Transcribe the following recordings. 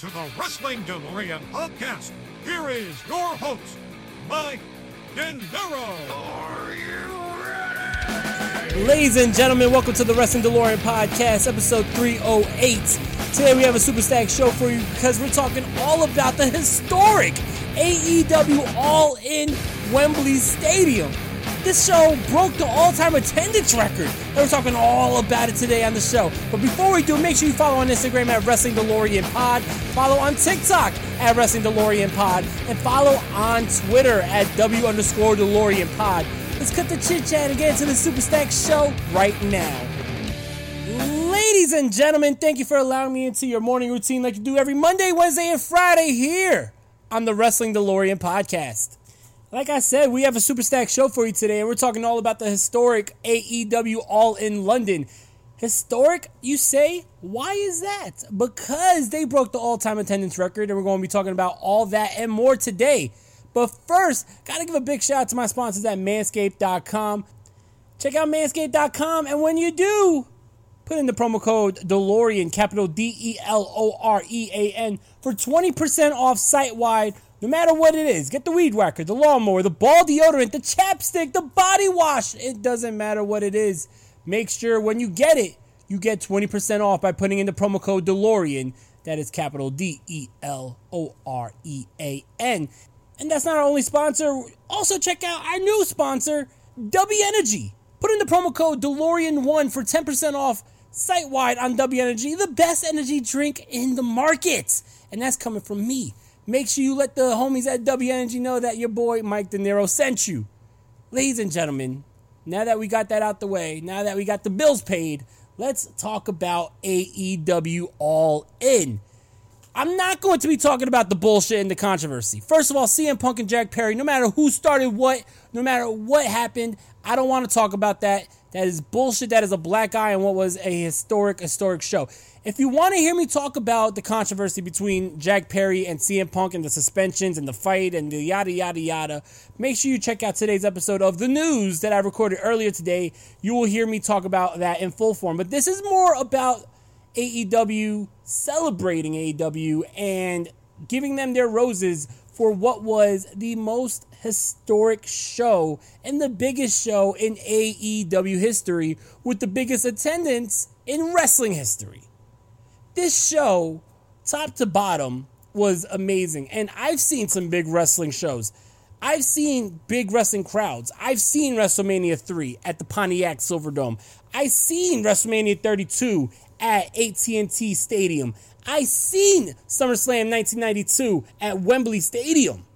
To the Wrestling DeLorean podcast. Here is your host, Mike Dendero. Are you ready? Ladies and gentlemen, welcome to the Wrestling DeLorean podcast, episode 308. Today we have a super stack show for you because we're talking all about the historic AEW All In Wembley Stadium. This show broke the all time attendance record. And we're talking all about it today on the show. But before we do, make sure you follow on Instagram at Wrestling DeLorean Pod, follow on TikTok at Wrestling DeLorean Pod, and follow on Twitter at W underscore DeLorean Pod. Let's cut the chit chat and get into the Super Stack show right now. Ladies and gentlemen, thank you for allowing me into your morning routine like you do every Monday, Wednesday, and Friday here on the Wrestling DeLorean podcast. Like I said, we have a super stack show for you today, and we're talking all about the historic AEW All in London. Historic, you say? Why is that? Because they broke the all time attendance record, and we're going to be talking about all that and more today. But first, gotta give a big shout out to my sponsors at manscaped.com. Check out manscaped.com, and when you do, put in the promo code DeLorean, capital D E L O R E A N, for 20% off site wide no matter what it is, get the weed whacker, the lawnmower, the ball deodorant, the chapstick, the body wash. It doesn't matter what it is. Make sure when you get it, you get 20% off by putting in the promo code DeLorean. That is capital D E L O R E A N. And that's not our only sponsor. Also, check out our new sponsor, W Energy. Put in the promo code DeLorean1 for 10% off site wide on W Energy, the best energy drink in the market. And that's coming from me. Make sure you let the homies at W Energy know that your boy Mike De Niro sent you. Ladies and gentlemen, now that we got that out the way, now that we got the bills paid, let's talk about AEW All In. I'm not going to be talking about the bullshit and the controversy. First of all, CM Punk and Jack Perry, no matter who started what, no matter what happened, I don't want to talk about that. That is bullshit. That is a black eye on what was a historic, historic show. If you want to hear me talk about the controversy between Jack Perry and CM Punk and the suspensions and the fight and the yada yada yada, make sure you check out today's episode of the news that I recorded earlier today. You will hear me talk about that in full form. But this is more about AEW celebrating AEW and giving them their roses for what was the most historic show and the biggest show in AEW history with the biggest attendance in wrestling history this show, top to bottom, was amazing. And I've seen some big wrestling shows. I've seen big wrestling crowds. I've seen WrestleMania 3 at the Pontiac Silverdome. I've seen WrestleMania 32 at AT&T Stadium. I've seen SummerSlam 1992 at Wembley Stadium.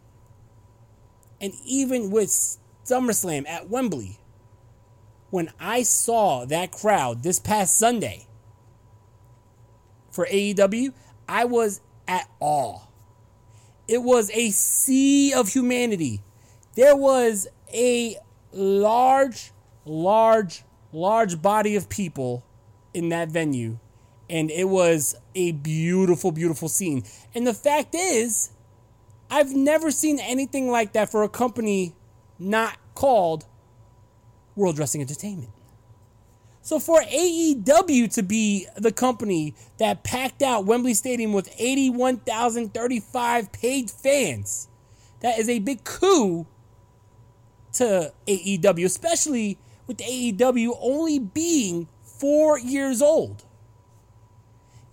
And even with SummerSlam at Wembley, when I saw that crowd this past Sunday, for AEW, I was at awe. It was a sea of humanity. There was a large, large, large body of people in that venue. And it was a beautiful, beautiful scene. And the fact is, I've never seen anything like that for a company not called World Wrestling Entertainment. So for AEW to be the company that packed out Wembley Stadium with 81,035 paid fans, that is a big coup to AEW, especially with AEW only being four years old.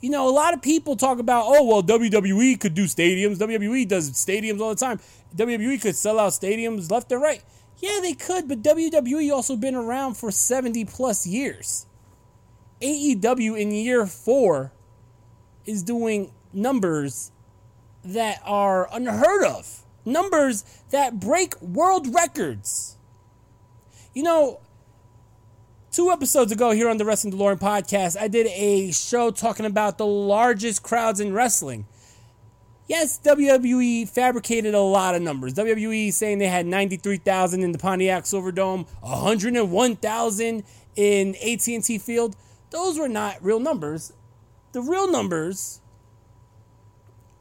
You know, a lot of people talk about, oh, well, WWE could do stadiums. WWE does stadiums all the time. WWE could sell out stadiums left and right. Yeah, they could, but WWE also been around for 70 plus years. AEW in year four is doing numbers that are unheard of, numbers that break world records. You know, two episodes ago here on the Wrestling DeLorean podcast, I did a show talking about the largest crowds in wrestling. Yes, WWE fabricated a lot of numbers. WWE saying they had 93,000 in the Pontiac Silverdome, 101,000 in AT&T Field. Those were not real numbers. The real numbers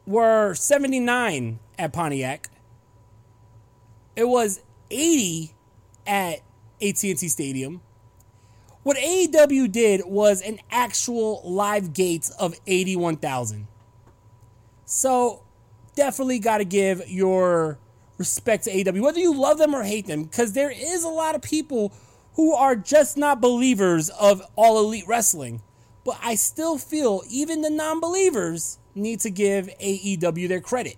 were 79 at Pontiac. It was 80 at AT&T Stadium. What AEW did was an actual live gates of 81,000. So definitely got to give your respect to AEW, whether you love them or hate them, because there is a lot of people who are just not believers of all elite wrestling. But I still feel even the non believers need to give AEW their credit.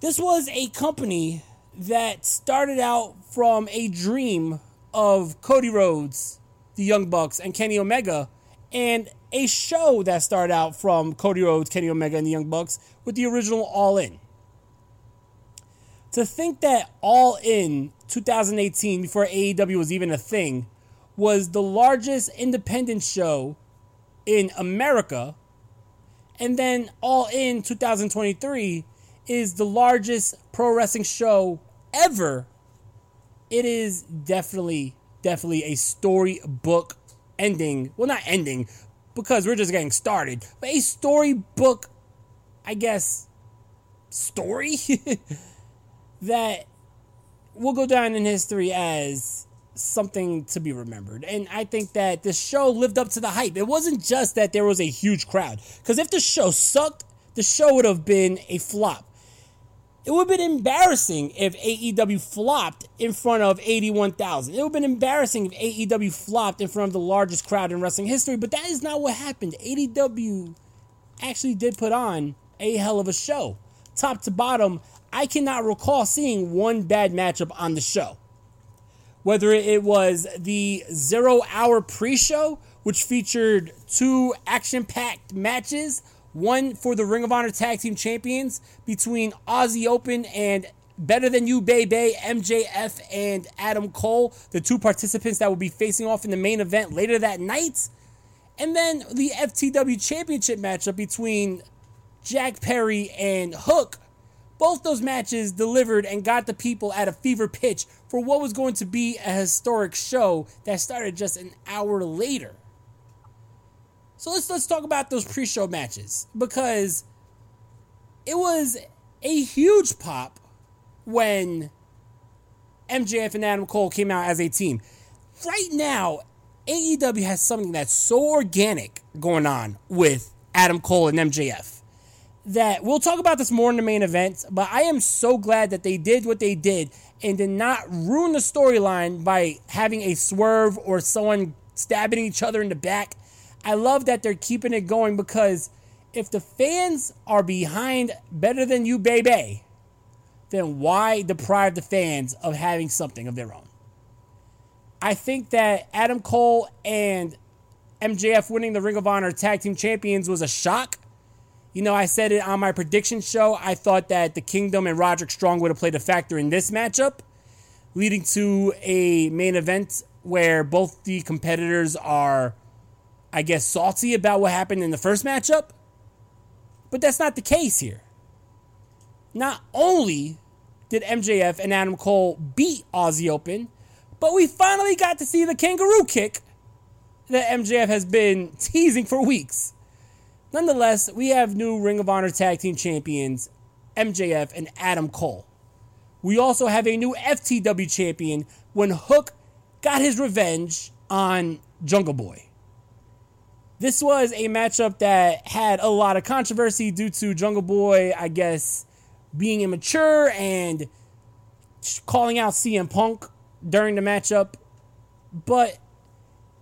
This was a company that started out from a dream of Cody Rhodes, the Young Bucks, and Kenny Omega, and a show that started out from Cody Rhodes, Kenny Omega, and the Young Bucks with the original All In. To think that All In 2018, before AEW was even a thing, was the largest independent show in America, and then All In 2023 is the largest pro wrestling show ever. It is definitely, definitely a storybook ending. Well, not ending, because we're just getting started, but a storybook, I guess, story that will go down in history as something to be remembered. And I think that the show lived up to the hype. It wasn't just that there was a huge crowd, because if the show sucked, the show would have been a flop. It would have been embarrassing if AEW flopped in front of 81,000. It would have been embarrassing if AEW flopped in front of the largest crowd in wrestling history, but that is not what happened. AEW actually did put on a hell of a show. Top to bottom, I cannot recall seeing one bad matchup on the show. Whether it was the zero hour pre show, which featured two action packed matches one for the Ring of Honor Tag Team Champions between Aussie Open and Better Than You Baby, MJF and Adam Cole, the two participants that will be facing off in the main event later that night. And then the FTW Championship matchup between Jack Perry and Hook. Both those matches delivered and got the people at a fever pitch for what was going to be a historic show that started just an hour later. So let's let's talk about those pre-show matches because it was a huge pop when MJF and Adam Cole came out as a team. Right now, AEW has something that's so organic going on with Adam Cole and MJF that we'll talk about this more in the main event, but I am so glad that they did what they did and did not ruin the storyline by having a swerve or someone stabbing each other in the back I love that they're keeping it going because if the fans are behind better than you, baby, then why deprive the fans of having something of their own? I think that Adam Cole and MJF winning the Ring of Honor Tag Team Champions was a shock. You know, I said it on my prediction show. I thought that the Kingdom and Roderick Strong would have played a factor in this matchup, leading to a main event where both the competitors are I guess, salty about what happened in the first matchup. But that's not the case here. Not only did MJF and Adam Cole beat Aussie Open, but we finally got to see the kangaroo kick that MJF has been teasing for weeks. Nonetheless, we have new Ring of Honor Tag Team Champions, MJF and Adam Cole. We also have a new FTW champion when Hook got his revenge on Jungle Boy. This was a matchup that had a lot of controversy due to Jungle Boy, I guess, being immature and calling out CM Punk during the matchup. But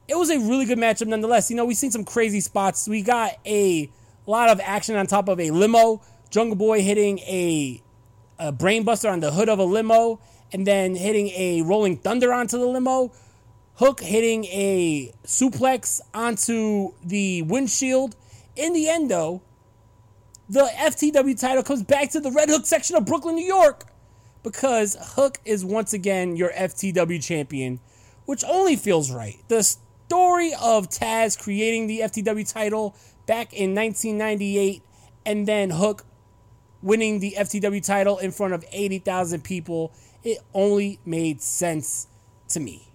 it was a really good matchup nonetheless. You know, we've seen some crazy spots. We got a lot of action on top of a limo. Jungle Boy hitting a, a brainbuster on the hood of a limo and then hitting a rolling thunder onto the limo. Hook hitting a suplex onto the windshield. In the end, though, the FTW title comes back to the Red Hook section of Brooklyn, New York, because Hook is once again your FTW champion, which only feels right. The story of Taz creating the FTW title back in 1998 and then Hook winning the FTW title in front of 80,000 people, it only made sense to me.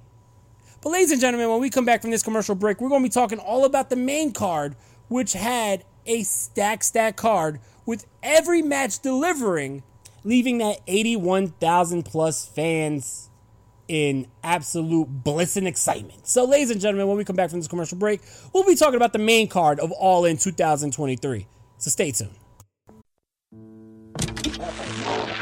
But, ladies and gentlemen, when we come back from this commercial break, we're going to be talking all about the main card, which had a stack stack card with every match delivering, leaving that 81,000 plus fans in absolute bliss and excitement. So, ladies and gentlemen, when we come back from this commercial break, we'll be talking about the main card of All In 2023. So, stay tuned.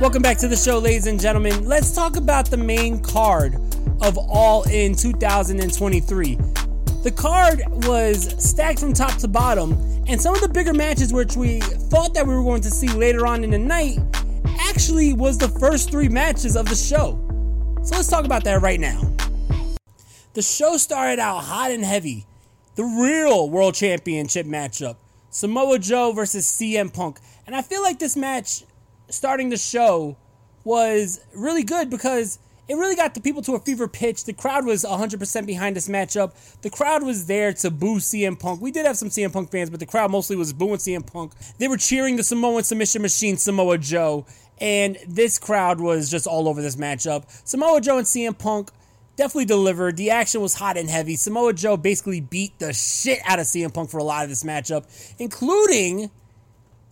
Welcome back to the show, ladies and gentlemen. Let's talk about the main card of All In 2023. The card was stacked from top to bottom, and some of the bigger matches which we thought that we were going to see later on in the night actually was the first three matches of the show. So let's talk about that right now. The show started out hot and heavy. The real World Championship matchup Samoa Joe versus CM Punk. And I feel like this match starting the show was really good because it really got the people to a fever pitch. The crowd was 100% behind this matchup. The crowd was there to boo CM Punk. We did have some CM Punk fans, but the crowd mostly was booing CM Punk. They were cheering the Samoan submission machine, Samoa Joe. And this crowd was just all over this matchup. Samoa Joe and CM Punk, definitely delivered. The action was hot and heavy. Samoa Joe basically beat the shit out of CM Punk for a lot of this matchup, including,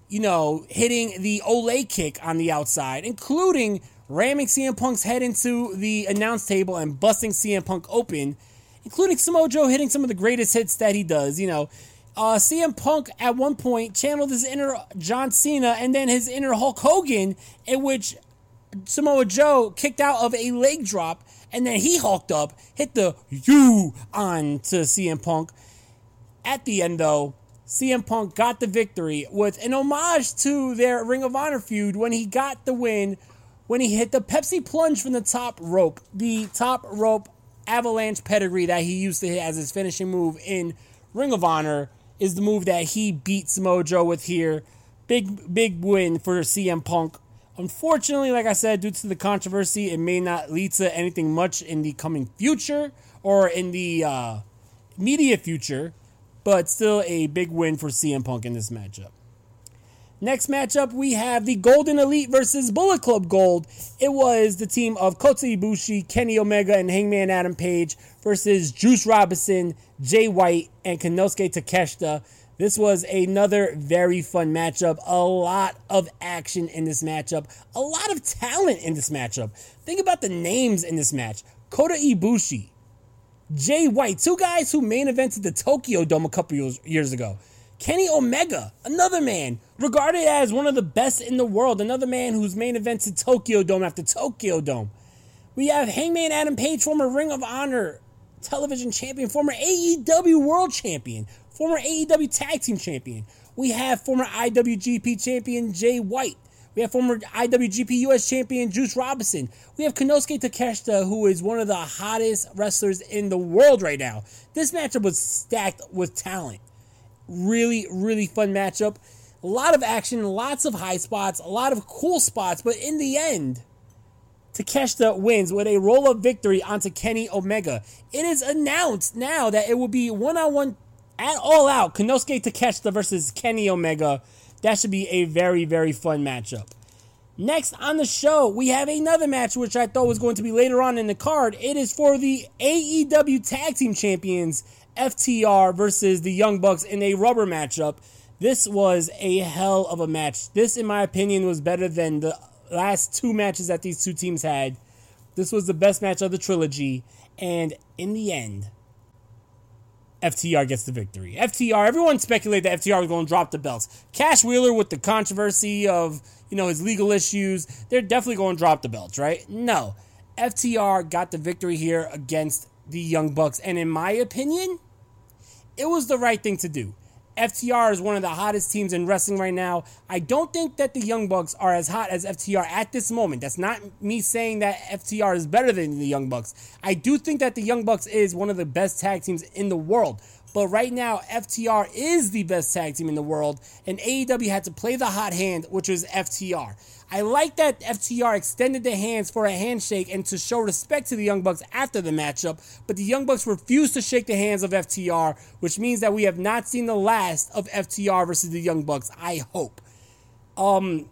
you know, hitting the Olay kick on the outside, including ramming CM Punk's head into the announce table and busting CM Punk open, including Samoa Joe hitting some of the greatest hits that he does. You know, uh, CM Punk at one point channeled his inner John Cena and then his inner Hulk Hogan, in which Samoa Joe kicked out of a leg drop and then he hulked up, hit the U on to CM Punk. At the end, though, CM Punk got the victory with an homage to their Ring of Honor feud when he got the win when he hit the Pepsi plunge from the top rope, the top rope avalanche pedigree that he used to hit as his finishing move in Ring of Honor is the move that he beats Mojo with here. Big, big win for CM Punk. Unfortunately, like I said, due to the controversy, it may not lead to anything much in the coming future or in the uh, media future, but still a big win for CM Punk in this matchup. Next matchup, we have the Golden Elite versus Bullet Club Gold. It was the team of Kota Ibushi, Kenny Omega, and Hangman Adam Page versus Juice Robinson, Jay White, and Konosuke Takeshita. This was another very fun matchup. A lot of action in this matchup. A lot of talent in this matchup. Think about the names in this match. Kota Ibushi, Jay White, two guys who main evented the Tokyo Dome a couple years, years ago. Kenny Omega, another man regarded as one of the best in the world, another man whose main evented Tokyo Dome after Tokyo Dome. We have Hangman Adam Page, former Ring of Honor television champion, former AEW world champion, former AEW tag team champion. We have former IWGP champion Jay White. We have former IWGP US champion Juice Robinson. We have Konosuke Takeshita, who is one of the hottest wrestlers in the world right now. This matchup was stacked with talent. Really, really fun matchup. A lot of action, lots of high spots, a lot of cool spots, but in the end, Takeshita wins with a roll up victory onto Kenny Omega. It is announced now that it will be one on one at all out Konosuke Takeshita versus Kenny Omega. That should be a very, very fun matchup. Next on the show, we have another match which I thought was going to be later on in the card. It is for the AEW Tag Team Champions FTR versus the Young Bucks in a rubber matchup. This was a hell of a match. This, in my opinion, was better than the last two matches that these two teams had. This was the best match of the trilogy. And in the end, FTR gets the victory. FTR, everyone speculated that FTR was going to drop the belts. Cash Wheeler, with the controversy of you know his legal issues, they're definitely going to drop the belts, right? No, FTR got the victory here against the Young Bucks, and in my opinion, it was the right thing to do. FTR is one of the hottest teams in wrestling right now. I don't think that the Young Bucks are as hot as FTR at this moment. That's not me saying that FTR is better than the Young Bucks. I do think that the Young Bucks is one of the best tag teams in the world. But right now, FTR is the best tag team in the world, and AEW had to play the hot hand, which was FTR. I like that FTR extended their hands for a handshake and to show respect to the Young Bucks after the matchup, but the Young Bucks refused to shake the hands of FTR, which means that we have not seen the last of FTR versus the Young Bucks. I hope. Um,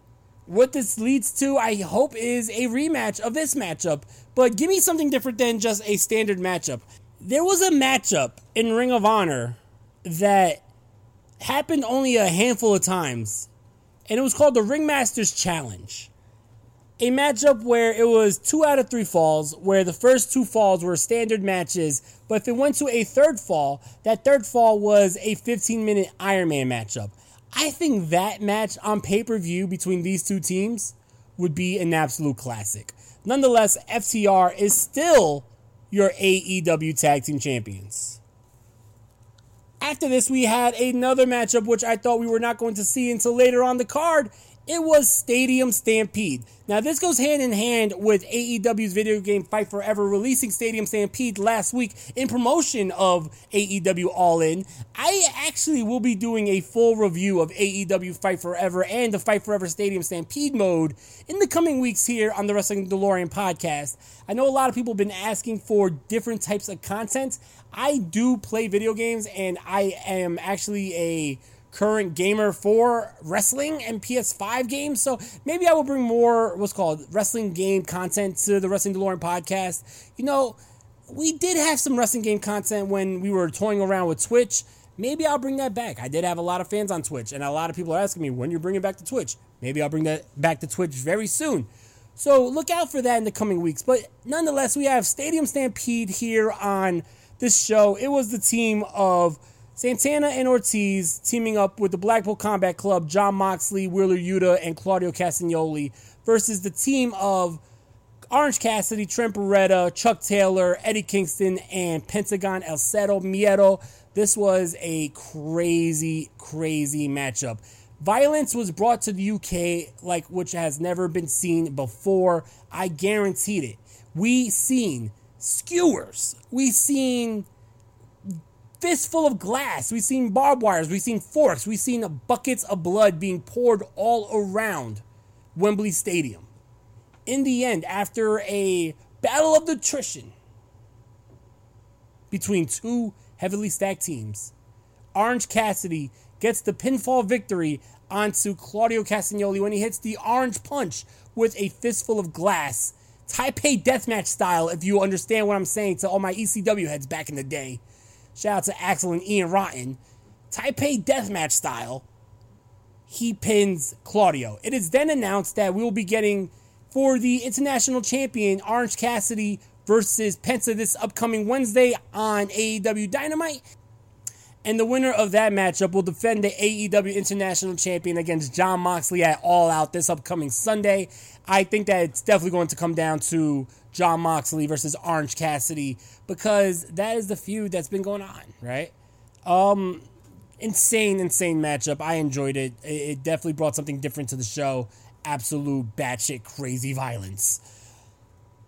what this leads to, I hope, is a rematch of this matchup. But give me something different than just a standard matchup. There was a matchup in Ring of Honor that happened only a handful of times and it was called the Ringmasters Challenge. A matchup where it was two out of three falls, where the first two falls were standard matches, but if it went to a third fall, that third fall was a 15 minute Iron Man matchup. I think that match on pay per view between these two teams would be an absolute classic. Nonetheless, FTR is still your AEW Tag Team Champions. After this, we had another matchup which I thought we were not going to see until later on the card. It was Stadium Stampede. Now, this goes hand in hand with AEW's video game Fight Forever releasing Stadium Stampede last week in promotion of AEW All In. I actually will be doing a full review of AEW Fight Forever and the Fight Forever Stadium Stampede mode in the coming weeks here on the Wrestling DeLorean podcast. I know a lot of people have been asking for different types of content. I do play video games and I am actually a current gamer for wrestling and PS5 games. So maybe I will bring more what's called wrestling game content to the Wrestling DeLorean podcast. You know, we did have some wrestling game content when we were toying around with Twitch. Maybe I'll bring that back. I did have a lot of fans on Twitch, and a lot of people are asking me when you're bringing back to Twitch. Maybe I'll bring that back to Twitch very soon. So look out for that in the coming weeks. But nonetheless, we have Stadium Stampede here on this show. It was the team of Santana and Ortiz teaming up with the Blackpool Combat Club, Jon Moxley, Wheeler Yuta, and Claudio Castagnoli versus the team of Orange Cassidy, Trent Beretta, Chuck Taylor, Eddie Kingston, and Pentagon El Zero Miedo. This was a crazy, crazy matchup. Violence was brought to the UK like which has never been seen before. I guaranteed it. We seen skewers. We seen fistful of glass. We've seen barbed wires. We've seen forks. We've seen buckets of blood being poured all around Wembley Stadium. In the end, after a battle of attrition between two heavily stacked teams. Orange Cassidy gets the pinfall victory onto Claudio Castagnoli when he hits the orange punch with a fistful of glass. Taipei deathmatch style, if you understand what I'm saying to all my ECW heads back in the day. Shout out to Axl and Ian Rotten. Taipei deathmatch style, he pins Claudio. It is then announced that we will be getting for the international champion Orange Cassidy versus Penta this upcoming Wednesday on AEW Dynamite. And the winner of that matchup will defend the AEW International Champion against John Moxley at All Out this upcoming Sunday. I think that it's definitely going to come down to Jon Moxley versus Orange Cassidy because that is the feud that's been going on, right? Um, insane, insane matchup. I enjoyed it. It definitely brought something different to the show. Absolute batshit crazy violence.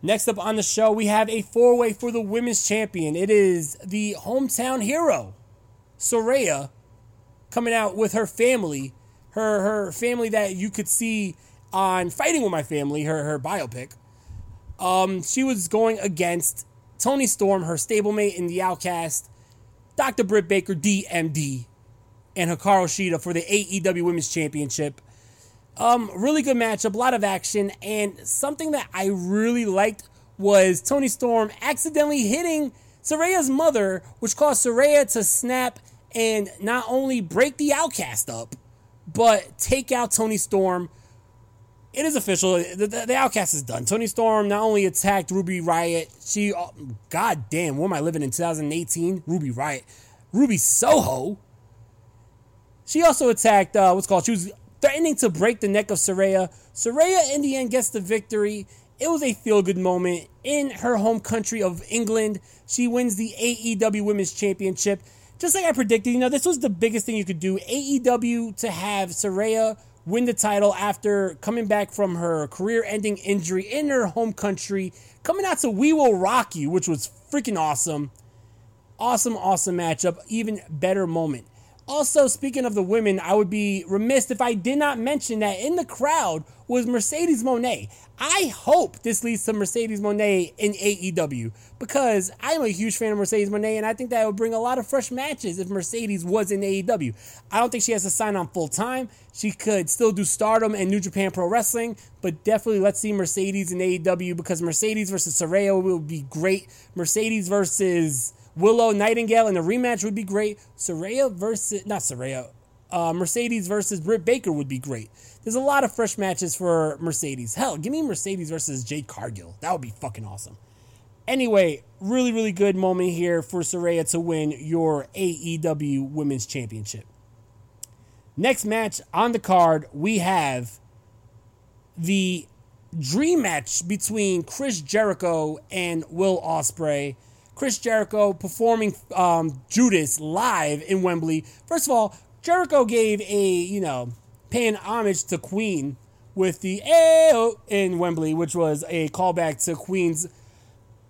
Next up on the show, we have a four way for the women's champion. It is the hometown hero, Saraya, coming out with her family, her her family that you could see on Fighting with My Family, her her biopic. Um, she was going against Toni Storm, her stablemate in the Outcast, Dr. Britt Baker, DMD, and Hikaru Shida for the AEW Women's Championship. Um, really good matchup, a lot of action, and something that I really liked was Toni Storm accidentally hitting Saraya's mother, which caused Saraya to snap and not only break the outcast up, but take out Toni Storm. It is official. The, the, the outcast is done. Toni Storm not only attacked Ruby Riot, she, oh, god damn, where am I living in 2018? Ruby Riot. Ruby Soho. She also attacked, uh, what's called, she was threatening to break the neck of Saraya. Saraya, in the end, gets the victory. It was a feel good moment in her home country of England. She wins the AEW Women's Championship. Just like I predicted, you know, this was the biggest thing you could do. AEW to have Saraya win the title after coming back from her career ending injury in her home country, coming out to We Will Rock You, which was freaking awesome. Awesome, awesome matchup. Even better moment. Also, speaking of the women, I would be remiss if I did not mention that in the crowd was Mercedes Moné. I hope this leads to Mercedes Moné in AEW because I'm a huge fan of Mercedes Moné and I think that would bring a lot of fresh matches if Mercedes was in AEW. I don't think she has to sign on full time. She could still do stardom and New Japan Pro Wrestling, but definitely let's see Mercedes in AEW because Mercedes versus Saraya will be great. Mercedes versus Willow Nightingale in a rematch would be great. Saraya versus not Saraya, uh, Mercedes versus Britt Baker would be great. There's a lot of fresh matches for Mercedes. Hell, give me Mercedes versus Jade Cargill. That would be fucking awesome. Anyway, really, really good moment here for Saraya to win your AEW Women's Championship. Next match on the card, we have the dream match between Chris Jericho and Will Ospreay. Chris Jericho performing um, Judas live in Wembley. First of all, Jericho gave a, you know, paying homage to Queen with the Ayo in Wembley, which was a callback to Queen's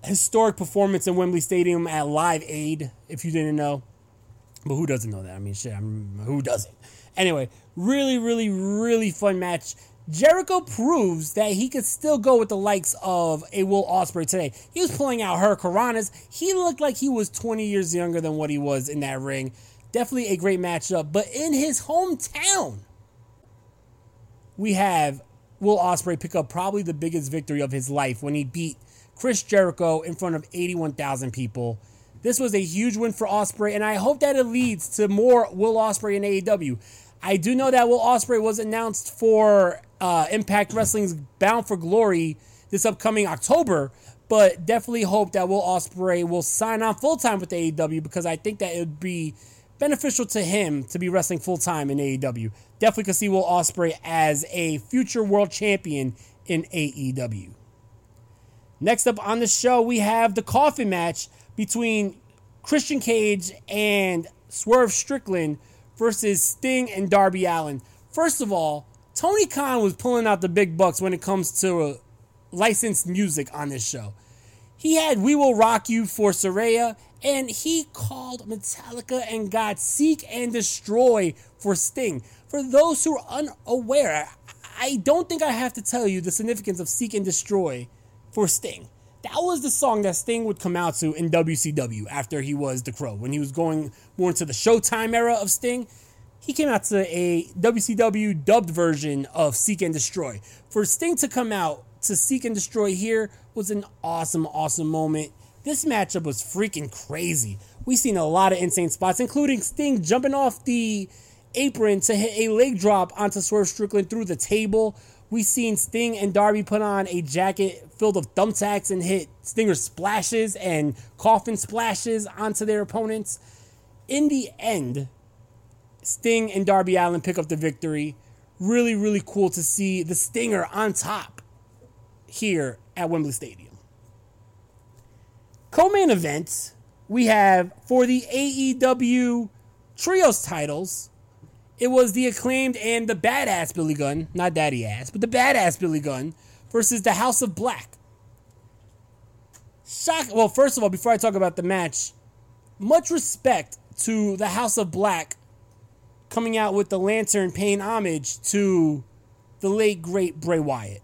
historic performance in Wembley Stadium at Live Aid, if you didn't know. But who doesn't know that? I mean, shit, I mean, who doesn't? Anyway, really, really, really fun match. Jericho proves that he could still go with the likes of a Will Ospreay today. He was pulling out hurricanranas. He looked like he was 20 years younger than what he was in that ring. Definitely a great matchup. But in his hometown, we have Will Ospreay pick up probably the biggest victory of his life when he beat Chris Jericho in front of 81,000 people. This was a huge win for Ospreay, and I hope that it leads to more Will Ospreay in AEW. I do know that Will Ospreay was announced for uh, Impact Wrestling's Bound for Glory this upcoming October, but definitely hope that Will Ospreay will sign on full time with AEW because I think that it would be beneficial to him to be wrestling full time in AEW. Definitely could see Will Ospreay as a future world champion in AEW. Next up on the show, we have the coffin match between Christian Cage and Swerve Strickland versus Sting and Darby Allin. First of all, Tony Khan was pulling out the big bucks when it comes to uh, licensed music on this show. He had We Will Rock You for Saraya, and he called Metallica and got Seek and Destroy for Sting. For those who are unaware, I don't think I have to tell you the significance of Seek and Destroy for Sting. That was the song that Sting would come out to in WCW after he was the Crow. When he was going more into the Showtime era of Sting, he came out to a WCW dubbed version of Seek and Destroy. For Sting to come out to Seek and Destroy here was an awesome, awesome moment. This matchup was freaking crazy. We've seen a lot of insane spots, including Sting jumping off the apron to hit a leg drop onto Swerve Strickland through the table. We've seen Sting and Darby put on a jacket filled with thumbtacks and hit Stinger splashes and coffin splashes onto their opponents. In the end, Sting and Darby Allin pick up the victory. Really, really cool to see the Stinger on top here at Wembley Stadium. Co main event, we have for the AEW Trios titles, it was the acclaimed and the badass Billy Gunn, not daddy ass, but the badass Billy Gunn versus the House of Black. Shock. Well, first of all, before I talk about the match, much respect to the House of Black coming out with the lantern paying homage to the late great Bray Wyatt.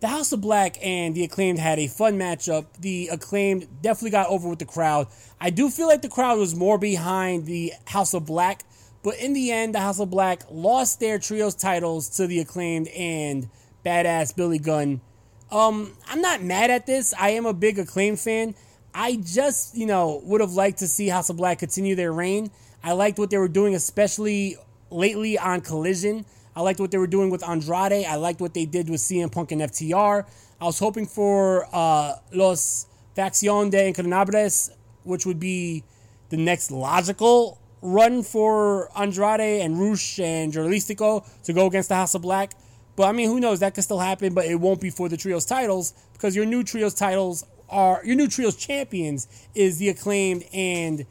The House of Black and the Acclaimed had a fun matchup. The Acclaimed definitely got over with the crowd. I do feel like the crowd was more behind the House of Black, but in the end, the House of Black lost their trios titles to the Acclaimed and Badass Billy Gunn. Um, I'm not mad at this. I am a big Acclaimed fan. I just, you know, would have liked to see House of Black continue their reign. I liked what they were doing, especially lately on Collision. I liked what they were doing with Andrade. I liked what they did with CM Punk and FTR. I was hoping for uh, Los Facción de Incarnables, which would be the next logical run for Andrade and Rush and Dralistico to go against the House of Black. But I mean, who knows? That could still happen, but it won't be for the trios titles because your new trios titles are your new trios champions is the acclaimed and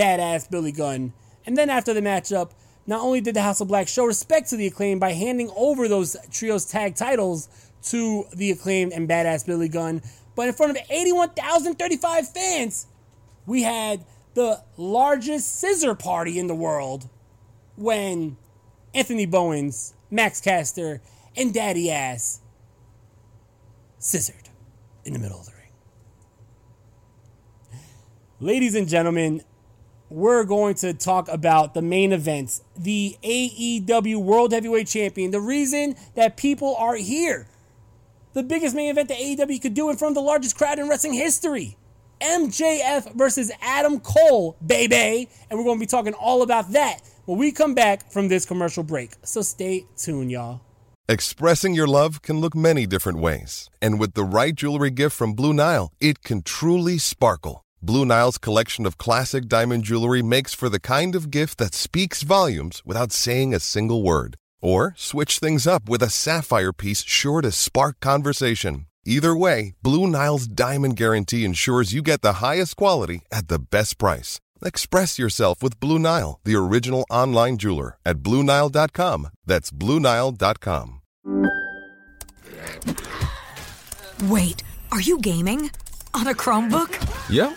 badass Billy Gunn. And then after the matchup, not only did the House of Black show respect to the acclaim by handing over those trios tag titles to the acclaimed and badass Billy Gunn, but in front of 81,035 fans, we had the largest scissor party in the world when Anthony Bowens, Max Caster, and Daddy Ass scissored in the middle of the ring. Ladies and gentlemen, we're going to talk about the main events, the AEW World Heavyweight Champion, the reason that people are here. The biggest main event that AEW could do in front of the largest crowd in wrestling history. MJF versus Adam Cole, baby. And we're going to be talking all about that when we come back from this commercial break. So stay tuned, y'all. Expressing your love can look many different ways. And with the right jewelry gift from Blue Nile, it can truly sparkle. Blue Nile's collection of classic diamond jewelry makes for the kind of gift that speaks volumes without saying a single word. Or switch things up with a sapphire piece sure to spark conversation. Either way, Blue Nile's diamond guarantee ensures you get the highest quality at the best price. Express yourself with Blue Nile, the original online jeweler at BlueNile.com. That's BlueNile.com. Wait, are you gaming? On a Chromebook? Yep.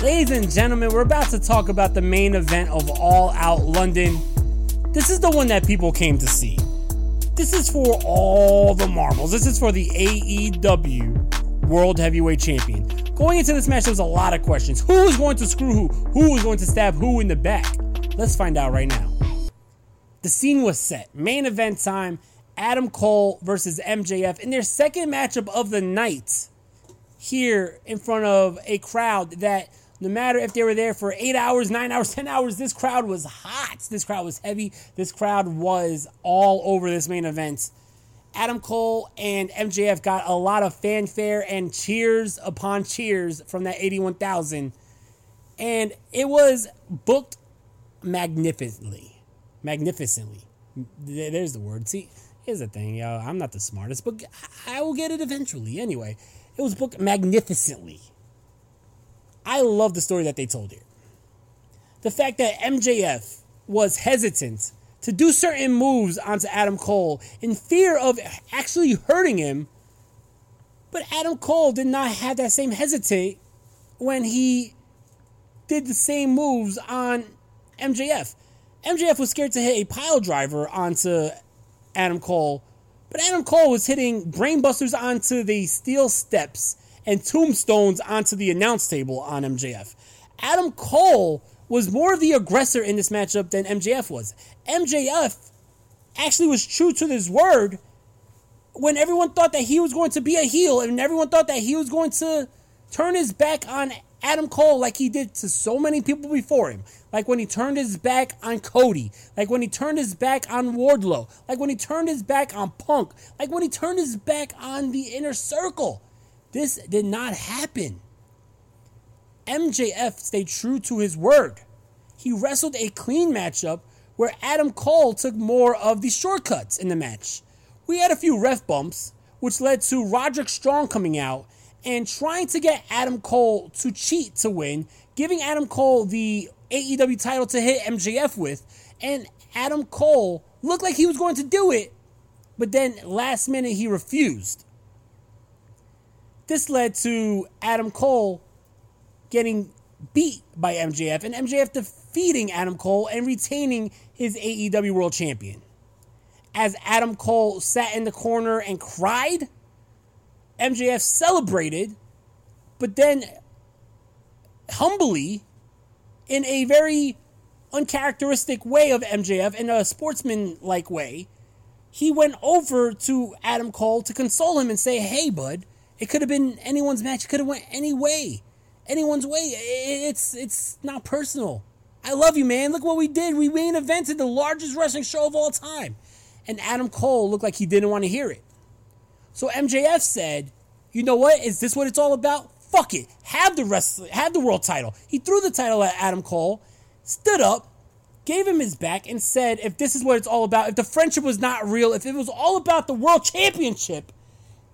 Ladies and gentlemen, we're about to talk about the main event of All Out London. This is the one that people came to see. This is for all the marbles. This is for the AEW World Heavyweight Champion. Going into this match, there was a lot of questions. Who was going to screw who? Who was going to stab who in the back? Let's find out right now. The scene was set. Main event time Adam Cole versus MJF in their second matchup of the night here in front of a crowd that no matter if they were there for eight hours, nine hours, 10 hours, this crowd was hot. This crowd was heavy. This crowd was all over this main event. Adam Cole and MJF got a lot of fanfare and cheers upon cheers from that 81,000. And it was booked magnificently. Magnificently. There's the word. See, here's the thing, yo. I'm not the smartest, but I will get it eventually. Anyway, it was booked magnificently. I love the story that they told here. The fact that MJF was hesitant to do certain moves onto Adam Cole in fear of actually hurting him, but Adam Cole did not have that same hesitate when he did the same moves on MJF. MJF was scared to hit a pile driver onto Adam Cole, but Adam Cole was hitting brainbusters onto the steel steps and tombstones onto the announce table on MJF. Adam Cole was more of the aggressor in this matchup than MJF was. MJF actually was true to his word when everyone thought that he was going to be a heel and everyone thought that he was going to turn his back on Adam Cole like he did to so many people before him. Like when he turned his back on Cody. Like when he turned his back on Wardlow. Like when he turned his back on Punk. Like when he turned his back on the inner circle. This did not happen. MJF stayed true to his word. He wrestled a clean matchup where Adam Cole took more of the shortcuts in the match. We had a few ref bumps, which led to Roderick Strong coming out and trying to get Adam Cole to cheat to win, giving Adam Cole the AEW title to hit MJF with, and Adam Cole looked like he was going to do it, but then last minute he refused. This led to Adam Cole getting beat by MJF and MJF defeating Adam Cole and retaining his AEW World Champion. As Adam Cole sat in the corner and cried, MJF celebrated, but then humbly, in a very uncharacteristic way of MJF, in a sportsman like way, he went over to Adam Cole to console him and say, Hey, bud, it could have been anyone's match. It could have went any way, anyone's way. It's it's not personal. I love you, man. Look what we did. We main evented the largest wrestling show of all time, and Adam Cole looked like he didn't want to hear it. So MJF said, "You know what? Is this what it's all about? Fuck it. Have the rest. Have the world title." He threw the title at Adam Cole, stood up, gave him his back, and said, "If this is what it's all about, if the friendship was not real, if it was all about the world championship."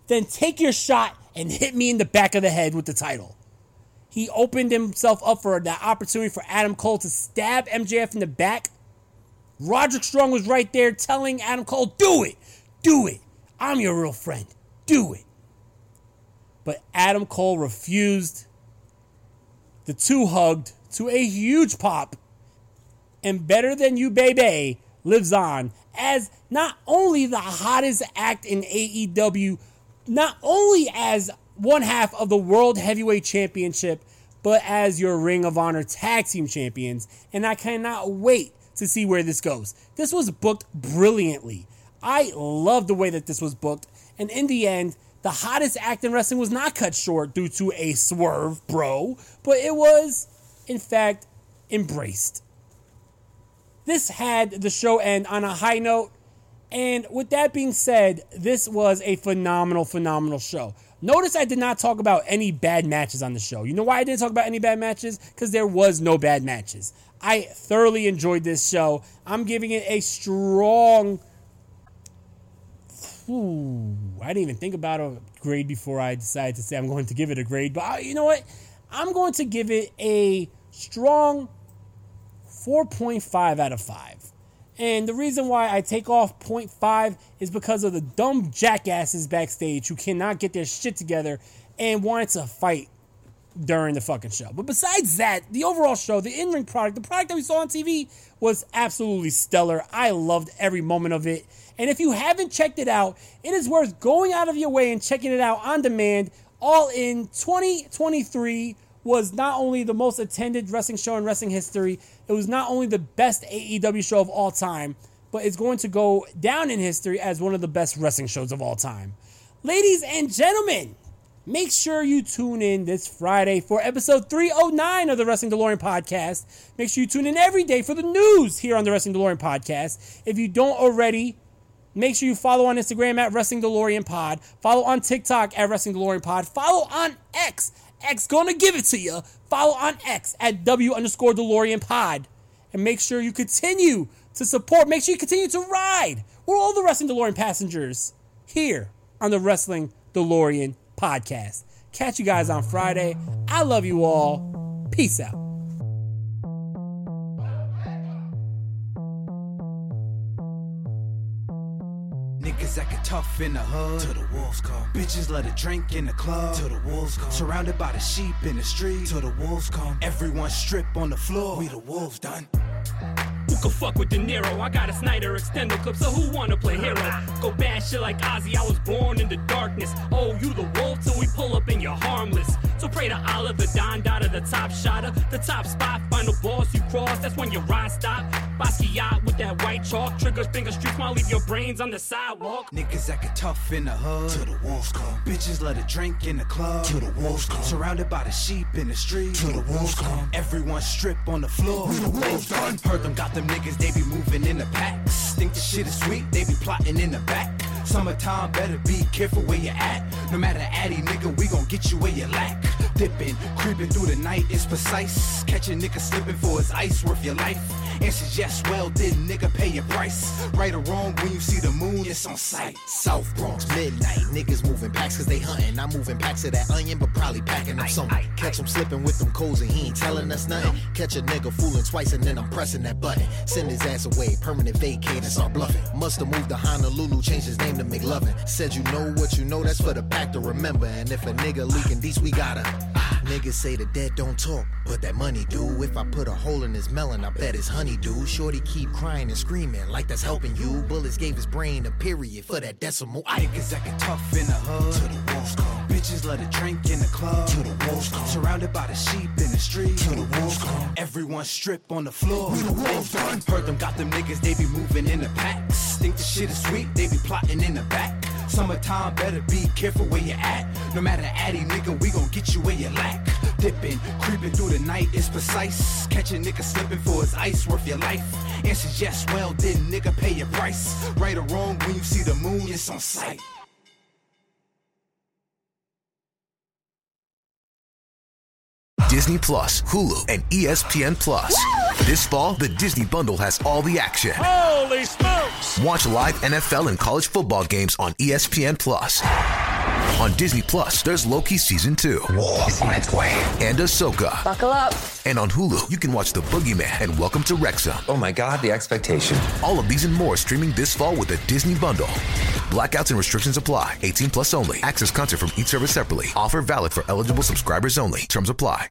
Then take your shot and hit me in the back of the head with the title. He opened himself up for that opportunity for Adam Cole to stab MJF in the back. Roderick Strong was right there telling Adam Cole, Do it, do it. I'm your real friend. Do it. But Adam Cole refused. The two hugged to a huge pop. And Better Than You Bay Bay lives on as not only the hottest act in AEW not only as one half of the World Heavyweight Championship, but as your Ring of Honor Tag Team Champions. And I cannot wait to see where this goes. This was booked brilliantly. I love the way that this was booked. And in the end, the hottest act in wrestling was not cut short due to a swerve, bro, but it was, in fact, embraced. This had the show end on a high note and with that being said, this was a phenomenal, phenomenal show. Notice I did not talk about any bad matches on the show. You know why I didn't talk about any bad matches? Because there was no bad matches. I thoroughly enjoyed this show. I'm giving it a strong. Ooh, I didn't even think about a grade before I decided to say I'm going to give it a grade. But I, you know what? I'm going to give it a strong 4.5 out of 5. And the reason why I take off 0.5 is because of the dumb jackasses backstage who cannot get their shit together and wanted to fight during the fucking show. But besides that, the overall show, the in ring product, the product that we saw on TV was absolutely stellar. I loved every moment of it. And if you haven't checked it out, it is worth going out of your way and checking it out on demand. All in 2023 was not only the most attended wrestling show in wrestling history, it was not only the best AEW show of all time, but it's going to go down in history as one of the best wrestling shows of all time. Ladies and gentlemen, make sure you tune in this Friday for episode 309 of the Wrestling DeLorean podcast. Make sure you tune in every day for the news here on the Wrestling DeLorean podcast. If you don't already, make sure you follow on Instagram at Wrestling DeLorean Pod. Follow on TikTok at Wrestling DeLorean Pod. Follow on X X gonna give it to you. Follow on X at W underscore DeLorean Pod. And make sure you continue to support, make sure you continue to ride. We're all the Wrestling DeLorean passengers here on the Wrestling DeLorean podcast. Catch you guys on Friday. I love you all. Peace out. Tough in the hood. Till the wolves come. Bitches let a drink in the club. Till the wolves come. Surrounded by the sheep in the street. Till the wolves come. Everyone strip on the floor. We the wolves done. Who could fuck with De Niro? I got a Snyder extender clip, so who wanna play hero? Go bad shit like Ozzy, I was born in the darkness. Oh, you the wolf till we pull up and you're harmless. So pray to Allah, the Don Dada, the top shotter, the top spot, final boss you cross, that's when your ride stop. Basquiat with that white chalk, triggers, finger streaks, might leave your brains on the sidewalk. Niggas acting tough in the hood. Till the wolves come. Bitches let a drink in the club. Till the wolves come. Surrounded by the sheep in the street. Till the wolves come. Everyone strip on the floor. We the wolves done. Heard them got them niggas, they be moving in the packs. Think the shit is sweet, they be plotting in the back. Summertime, better be careful where you at. No matter addy, nigga, we gon' get you where you lack. Dipping, creeping through the night is precise. Catch a nigga slipping for his ice worth your life. Answers yes, well, did nigga pay your price? Right or wrong, when you see the moon, it's on sight. South Bronx, midnight. Niggas moving packs cause they hunting. I'm moving packs of that onion, but probably packing up something. Catch him slipping with them codes and he ain't telling us nothing. Catch a nigga fooling twice and then I'm pressing that button. Send his ass away, permanent vacate and start bluffing. Must have moved to Honolulu, changed his name to McLovin. Said you know what you know, that's for the pack to remember. And if a nigga leaking these, we gotta. Niggas say the dead don't talk, but that money do. If I put a hole in his melon, I bet his honey do. Shorty keep crying and screaming like that's helping you. Bullets gave his brain a period for that decimal. I Niggas acting tough in the hood. Till the wolves come. Bitches let a drink in the club. Till the wolves come. Surrounded by the sheep in the street. Till the wolves come. Everyone strip on the floor. We the wolves done. Heard them got them niggas, they be moving in the packs. Think the shit is sweet, they be plotting in the back. Summertime, better be careful where you at. No matter addy, nigga, we gon' get you where you lack. Dipping, creeping through the night is precise. Catch a nigga slipping for his ice worth your life. Answers yes, well, did nigga pay your price? Right or wrong, when you see the moon, it's on sight. Disney Plus, Hulu, and ESPN Plus. This fall, the Disney Bundle has all the action. Holy smokes! Watch live NFL and college football games on ESPN Plus. On Disney Plus, there's Loki season two. War is on its way. And Ahsoka. Buckle up. And on Hulu, you can watch The Boogeyman and Welcome to Wrexham. Oh my God, the expectation. All of these and more streaming this fall with the Disney Bundle. Blackouts and restrictions apply. 18 plus only. Access content from each service separately. Offer valid for eligible subscribers only. Terms apply.